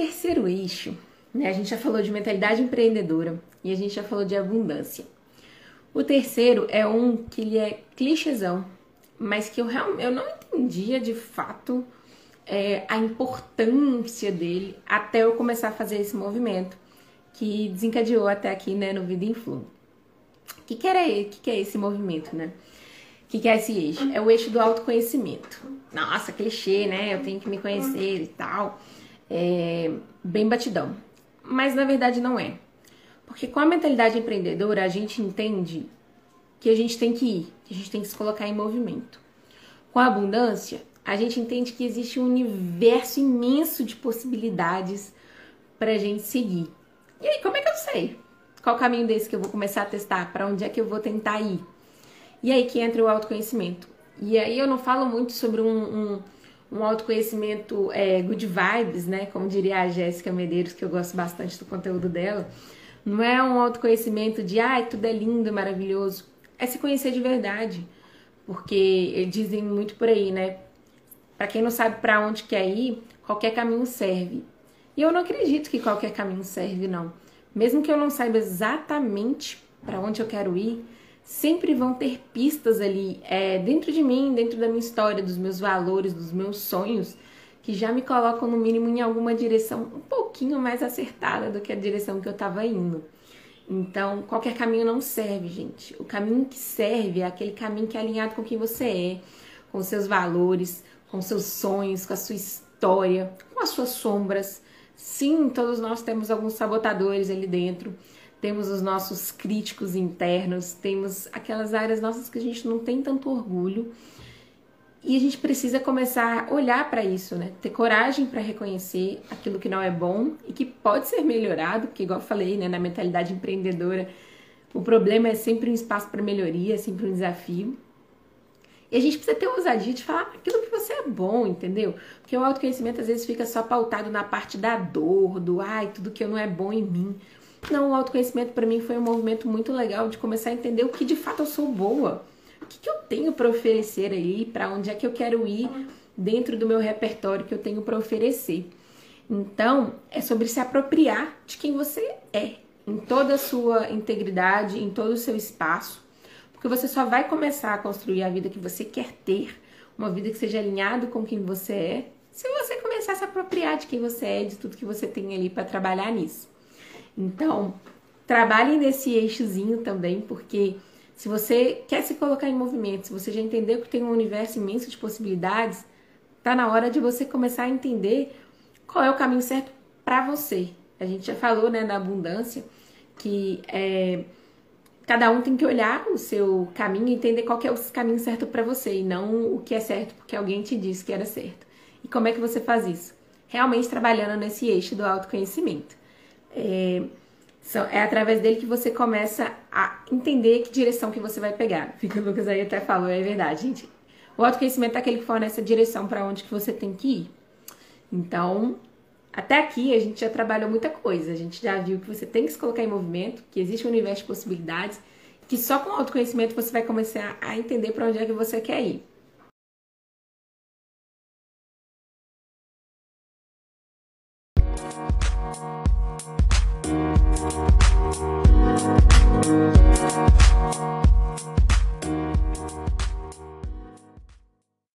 eixo, né? A gente já falou de mentalidade empreendedora e a gente já falou de abundância. O terceiro é um que ele é clichêzão, mas que eu, eu não entendia de fato é, a importância dele até eu começar a fazer esse movimento que desencadeou até aqui né, no Vida Influ. O que, que, era, que, que é esse movimento, né? O que, que é esse eixo? É o eixo do autoconhecimento. Nossa, clichê, né? Eu tenho que me conhecer e tal. É bem batidão. Mas na verdade não é. Porque com a mentalidade empreendedora, a gente entende que a gente tem que ir, que a gente tem que se colocar em movimento. Com a abundância, a gente entende que existe um universo imenso de possibilidades para a gente seguir. E aí, como é que eu sei? Qual caminho desse que eu vou começar a testar? Para onde é que eu vou tentar ir? E aí que entra o autoconhecimento. E aí eu não falo muito sobre um, um, um autoconhecimento é, good vibes, né? Como diria a Jéssica Medeiros, que eu gosto bastante do conteúdo dela. Não é um autoconhecimento de, ai, tudo é lindo, maravilhoso. É se conhecer de verdade. Porque dizem muito por aí, né? Para quem não sabe para onde quer ir, qualquer caminho serve. E eu não acredito que qualquer caminho serve, não. Mesmo que eu não saiba exatamente para onde eu quero ir, sempre vão ter pistas ali é, dentro de mim, dentro da minha história, dos meus valores, dos meus sonhos, que já me colocam no mínimo em alguma direção um pouquinho mais acertada do que a direção que eu estava indo. Então, qualquer caminho não serve, gente. O caminho que serve é aquele caminho que é alinhado com quem você é, com seus valores, com seus sonhos, com a sua história, com as suas sombras. Sim, todos nós temos alguns sabotadores ali dentro, temos os nossos críticos internos, temos aquelas áreas nossas que a gente não tem tanto orgulho e a gente precisa começar a olhar para isso, né? Ter coragem para reconhecer aquilo que não é bom e que pode ser melhorado, porque igual eu falei, né, na mentalidade empreendedora, o problema é sempre um espaço para melhoria, é sempre um desafio. E a gente precisa ter ousadia de falar aquilo que você é bom, entendeu? Porque o autoconhecimento às vezes fica só pautado na parte da dor, do ai, tudo que eu não é bom em mim. Não, o autoconhecimento para mim foi um movimento muito legal de começar a entender o que de fato eu sou boa o que, que eu tenho para oferecer aí, para onde é que eu quero ir dentro do meu repertório que eu tenho para oferecer. Então, é sobre se apropriar de quem você é, em toda a sua integridade, em todo o seu espaço, porque você só vai começar a construir a vida que você quer ter, uma vida que seja alinhado com quem você é, se você começar a se apropriar de quem você é, de tudo que você tem ali para trabalhar nisso. Então, trabalhem nesse eixozinho também, porque se você quer se colocar em movimento, se você já entendeu que tem um universo imenso de possibilidades, tá na hora de você começar a entender qual é o caminho certo para você. A gente já falou, né, da abundância, que é, cada um tem que olhar o seu caminho e entender qual é o caminho certo para você e não o que é certo porque alguém te disse que era certo. E como é que você faz isso? Realmente trabalhando nesse eixo do autoconhecimento. É, é através dele que você começa a entender que direção que você vai pegar. Fica o Lucas aí até falou, é verdade, gente. O autoconhecimento é aquele que fornece a direção para onde que você tem que ir. Então, até aqui a gente já trabalhou muita coisa. A gente já viu que você tem que se colocar em movimento, que existe um universo de possibilidades, que só com o autoconhecimento você vai começar a entender para onde é que você quer ir.